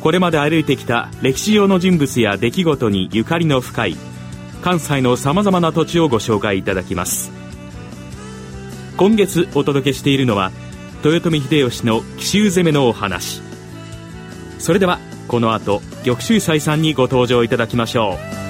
これまで歩いてきた歴史上の人物や出来事にゆかりの深い関西のさまざまな土地をご紹介いただきます。今月お届けしているのは豊臣秀吉の奇襲攻めのお話。それではこの後玉州斎さんにご登場いただきましょう。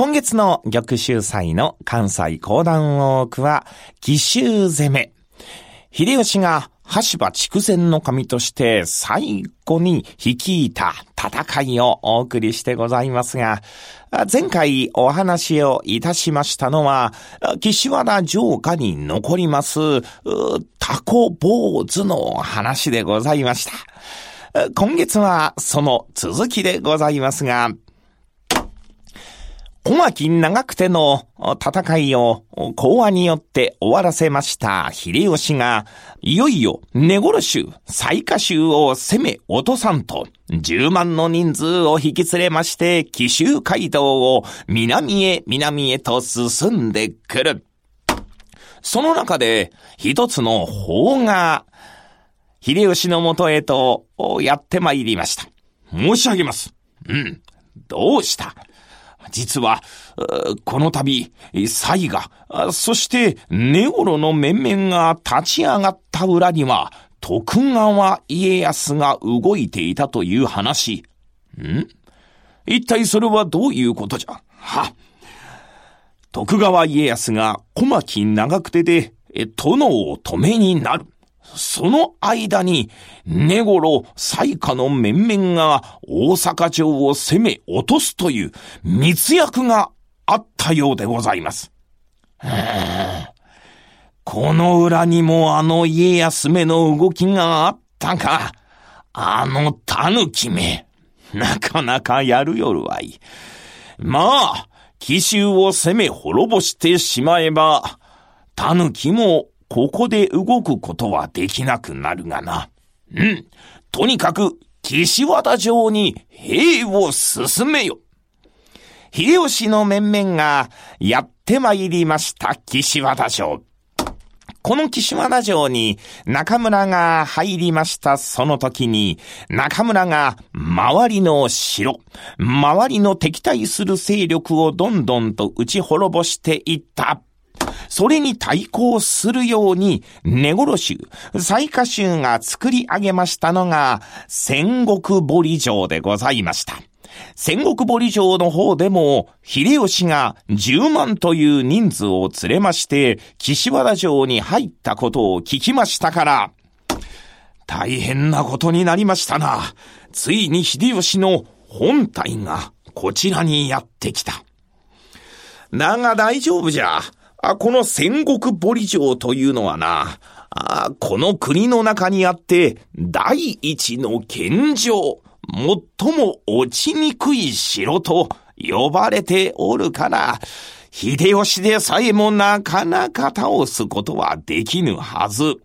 今月の玉州祭の関西講談ウォークは、奇襲攻め。秀吉が羽柴筑前の神として最後に率いた戦いをお送りしてございますが、前回お話をいたしましたのは、岸和田城下に残ります、タコ坊主の話でございました。今月はその続きでございますが、小牧長久手の戦いを講和によって終わらせました秀吉が、いよいよ根殺州、最下州を攻め落とさんと、10万の人数を引き連れまして、奇襲街道を南へ南へと進んでくる。その中で、一つの法が、秀吉のもとへとやって参りました。申し上げます。うん。どうした？実は、この度、イが、そして根頃の面々が立ち上がった裏には、徳川家康が動いていたという話。ん？一体それはどういうことじゃ？は。徳川家康が小牧長久手で、殿を止めになる。その間に、根頃、最下の面々が大阪城を攻め落とすという密約があったようでございます。この裏にもあの家康めの動きがあったか。あの狸め。なかなかやるよるわい。まあ、奇襲を攻め滅ぼしてしまえば、狸もここで動くことはできなくなるがな。うん。とにかく、岸和田城に兵を進めよ。秀吉の面々がやって参りました岸和田城。この岸和田城に中村が入りましたその時に、中村が周りの城、周りの敵対する勢力をどんどんと打ち滅ぼしていったそれに対抗するように、根殺州、最下州が作り上げましたのが、戦国堀城でございました。戦国堀城の方でも、秀吉が10万という人数を連れまして、岸和田城に入ったことを聞きましたから、大変なことになりましたな。ついに秀吉の本体がこちらにやってきた。だが大丈夫じゃ。あ、この戦国堀城というのはな、あこの国の中にあって、第一の剣城、最も落ちにくい城と呼ばれておるから、秀吉でさえもなかなか倒すことはできぬはず。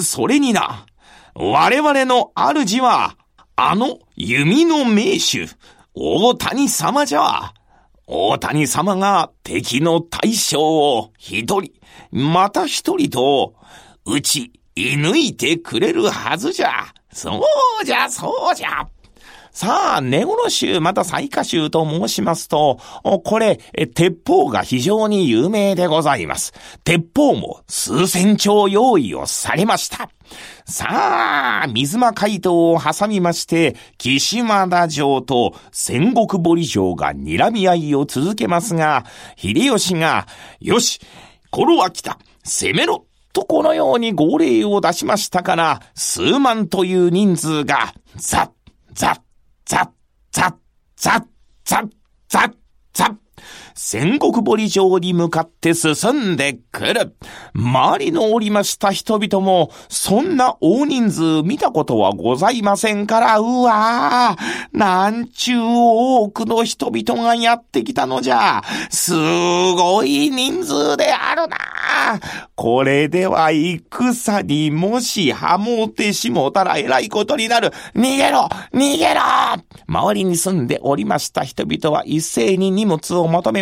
それにな、我々の主は、あの弓の名手、大谷様じゃ。大谷様が敵の大将を一人、また一人と、打ち、射抜いてくれるはずじゃ。そうじゃ、そうじゃ。さあ、根殺衆また最下衆と申しますと、これ、鉄砲が非常に有名でございます。鉄砲も数千丁用意をされました。さあ、水間街道を挟みまして、岸和田城と戦国堀城が睨み合いを続けますが、秀吉が、よし、頃は来た、攻めろとこのように号令を出しましたから、数万という人数が、ザッ、ザッ、zap, zap, zap, zap, zap, zap. 戦国堀城に向かって進んでくる。周りのおりました人々も、そんな大人数見たことはございませんから、うわぁ、なんちゅう多くの人々がやってきたのじゃ。すごい人数であるなこれでは戦にもしハモってしもたら偉いことになる。逃げろ逃げろ周りに住んでおりました人々は一斉に荷物を求め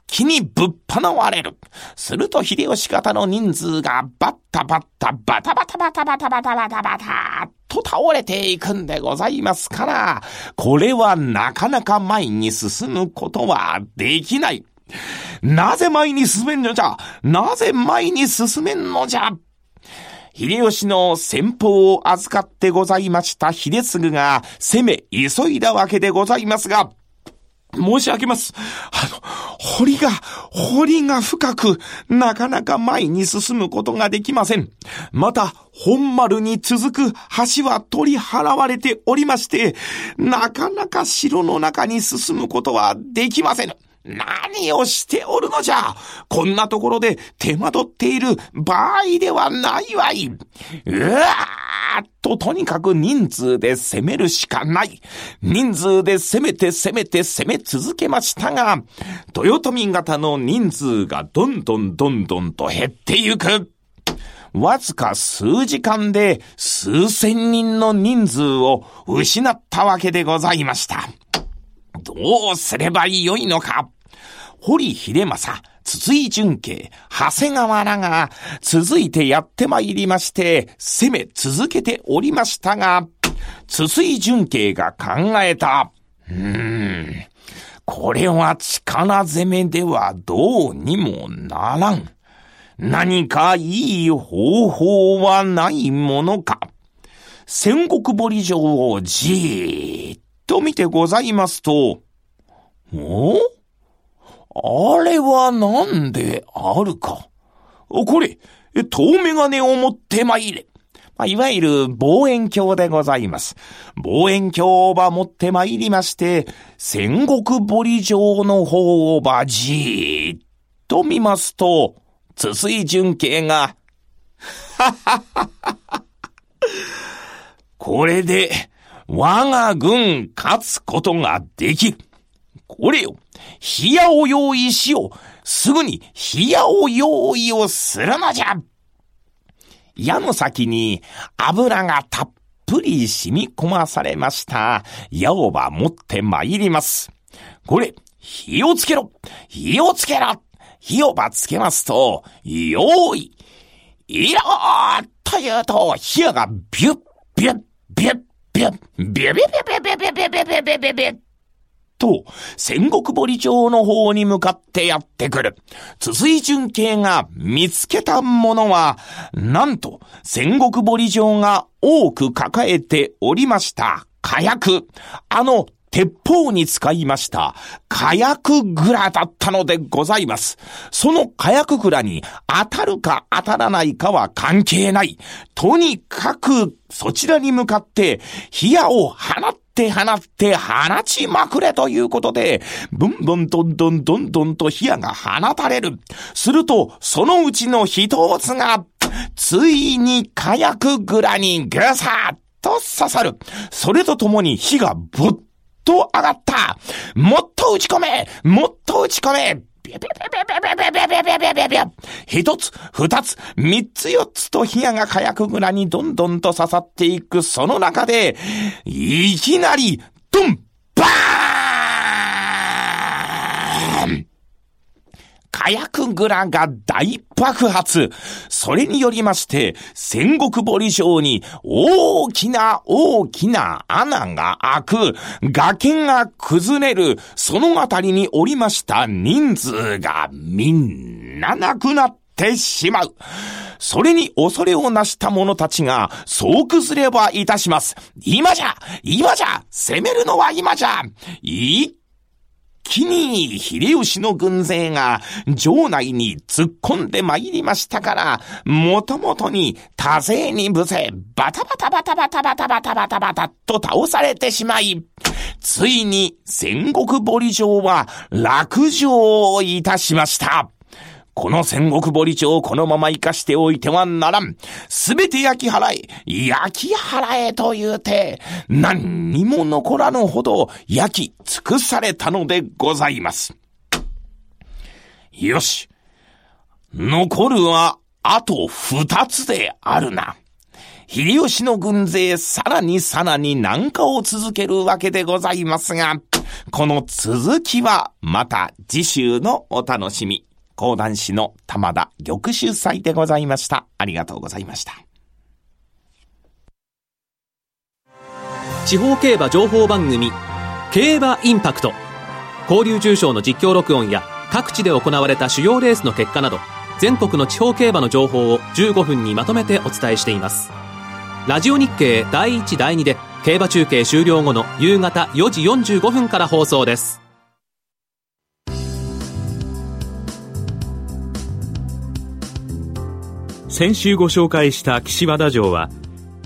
気にぶっ放われる。すると秀吉方の人数がバッタバッタバタバタバタバタバタバタバタと倒れていくんでございますから、これはなかなか前に進むことはできない。なぜ前に進めんのじゃ？なぜ前に進めんのじゃ？秀吉の先方を預かってございました秀次が攻め急いだわけでございますが、申し上げます。あの、堀が、堀が深く、なかなか前に進むことができません。また、本丸に続く橋は取り払われておりまして、なかなか城の中に進むことはできません。何をしておるのじゃこんなところで手間取っている場合ではないわい。うわーっととにかく人数で攻めるしかない。人数で攻めて攻めて攻め続けましたが、豊臣方の人数がどんどんどんどんと減ってゆく。わずか数時間で数千人の人数を失ったわけでございました。どうすればよいのか堀秀正、筒井淳慶、長谷川らが続いてやってまいりまして、攻め続けておりましたが、筒井淳慶が考えた。うーん、これは力攻めではどうにもならん。何かいい方法はないものか。戦国堀城をじーっと見てございますと、おあれはなんであるか？これ、遠眼鏡を持って参れ。ま、いわゆる望遠鏡でございます。望遠鏡をば持って参りまして、戦国堀城の方をばじーっと見ますと、筒井純慶が、ははははこれで、我が軍勝つことができる。これよ、冷やを用意しよう。すぐに冷やを用意をするのじゃ。矢の先に油がたっぷり染み込まされました。矢をば持って参ります。これ、火をつけろ火をつけろ火をばつけますと、よーいいろーと言うと、火がビュッビュッビュッビュッビュッビュッビュッビュッビュッビュッビュッビュッビュッビュッと、戦国堀町の方に向かってやってくる。筒井純慶が見つけたものは、なんと、戦国堀城が多く抱えておりました火薬。あの、鉄砲に使いました火薬蔵だったのでございます。その火薬蔵に当たるか当たらないかは関係ない。とにかくそちらに向かって火矢を放って放って放ちまくれということで、ブンブンどんどんどんどんと火矢が放たれる。すると、そのうちの一つが、ついに火薬蔵にぐさっと刺さる。それとともに火がぶっと上がった。もっと打ち込め。もっと打ち込め。一つ、二つ、三つ四つと火矢が火薬蔵にどんどんと刺さっていく。その中で、いきなり、ドンバーン火薬蔵が大爆発。それによりまして、戦国堀城に大きな大きな穴が開く、崖が崩れる、そのあたりにおりました人数がみんななくなってしまう。それに恐れをなした者たちが、そう崩ればいたします。今じゃ今じゃ攻めるのは今じゃ一気に秀吉の軍勢が城内に突っ込んで参りましたから、もともとに多勢に無勢、バタバタバタバタバタバタバタバタと倒されてしまい、ついに戦国堀城は落城をいたしました。この戦国堀町をこのまま生かしておいてはならん。すべて焼き払え、焼き払えと言うて、何にも残らぬほど焼き尽くされたのでございます。よし。残るはあと二つであるな。秀吉の軍勢さらにさらに南下を続けるわけでございますが、この続きはまた次週のお楽しみ。講談師の玉田玉秀祭でございました。ありがとうございました。地方競馬情報番組競馬インパクト交流重賞の実況録音や各地で行われた主要レースの結果など全国の地方競馬の情報を15分にまとめてお伝えしていますラジオ日経第1第2で競馬中継終了後の夕方4時45分から放送です先週ご紹介した岸和田城は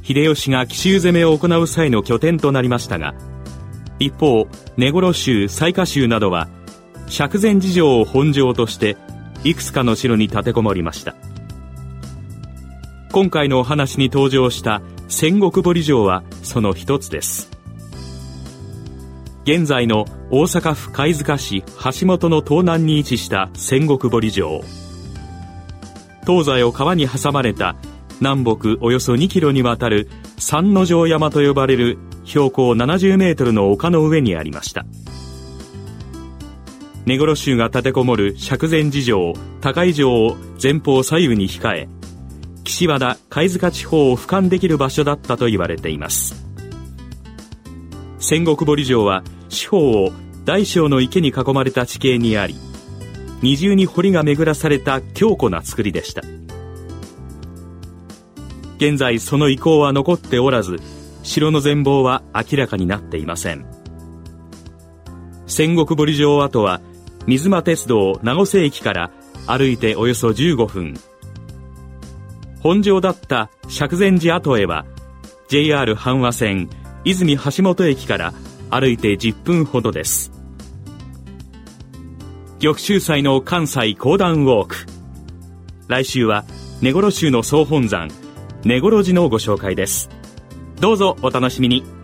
秀吉が奇襲攻めを行う際の拠点となりましたが一方根室州雑賀州などは釈禅寺城を本城としていくつかの城に立てこもりました。今回のお話に登場した戦国堀城はその一つです。現在の大阪府貝塚市橋本の東南に位置した戦国堀城。東西を川に挟まれた南北およそ2キロにわたる三の城山と呼ばれる標高70メートルの丘の上にありました。根室州が立てこもる釈禅寺城高井城を前方左右に控え岸和田貝塚地方を俯瞰できる場所だったと言われています。戦国堀城は四方を大小の池に囲まれた地形にあり二重に堀が巡らされた強固な造りでした。現在その遺構は残っておらず城の全貌は明らかになっていません。戦国堀城跡は水間鉄道名護瀬駅から歩いておよそ15分。本城だった釈禅寺跡へは JR 阪和線泉橋本駅から歩いて10分ほどです。玉州祭の関西講談ウォーク。来週は根室州の総本山根室寺のご紹介です。どうぞお楽しみに。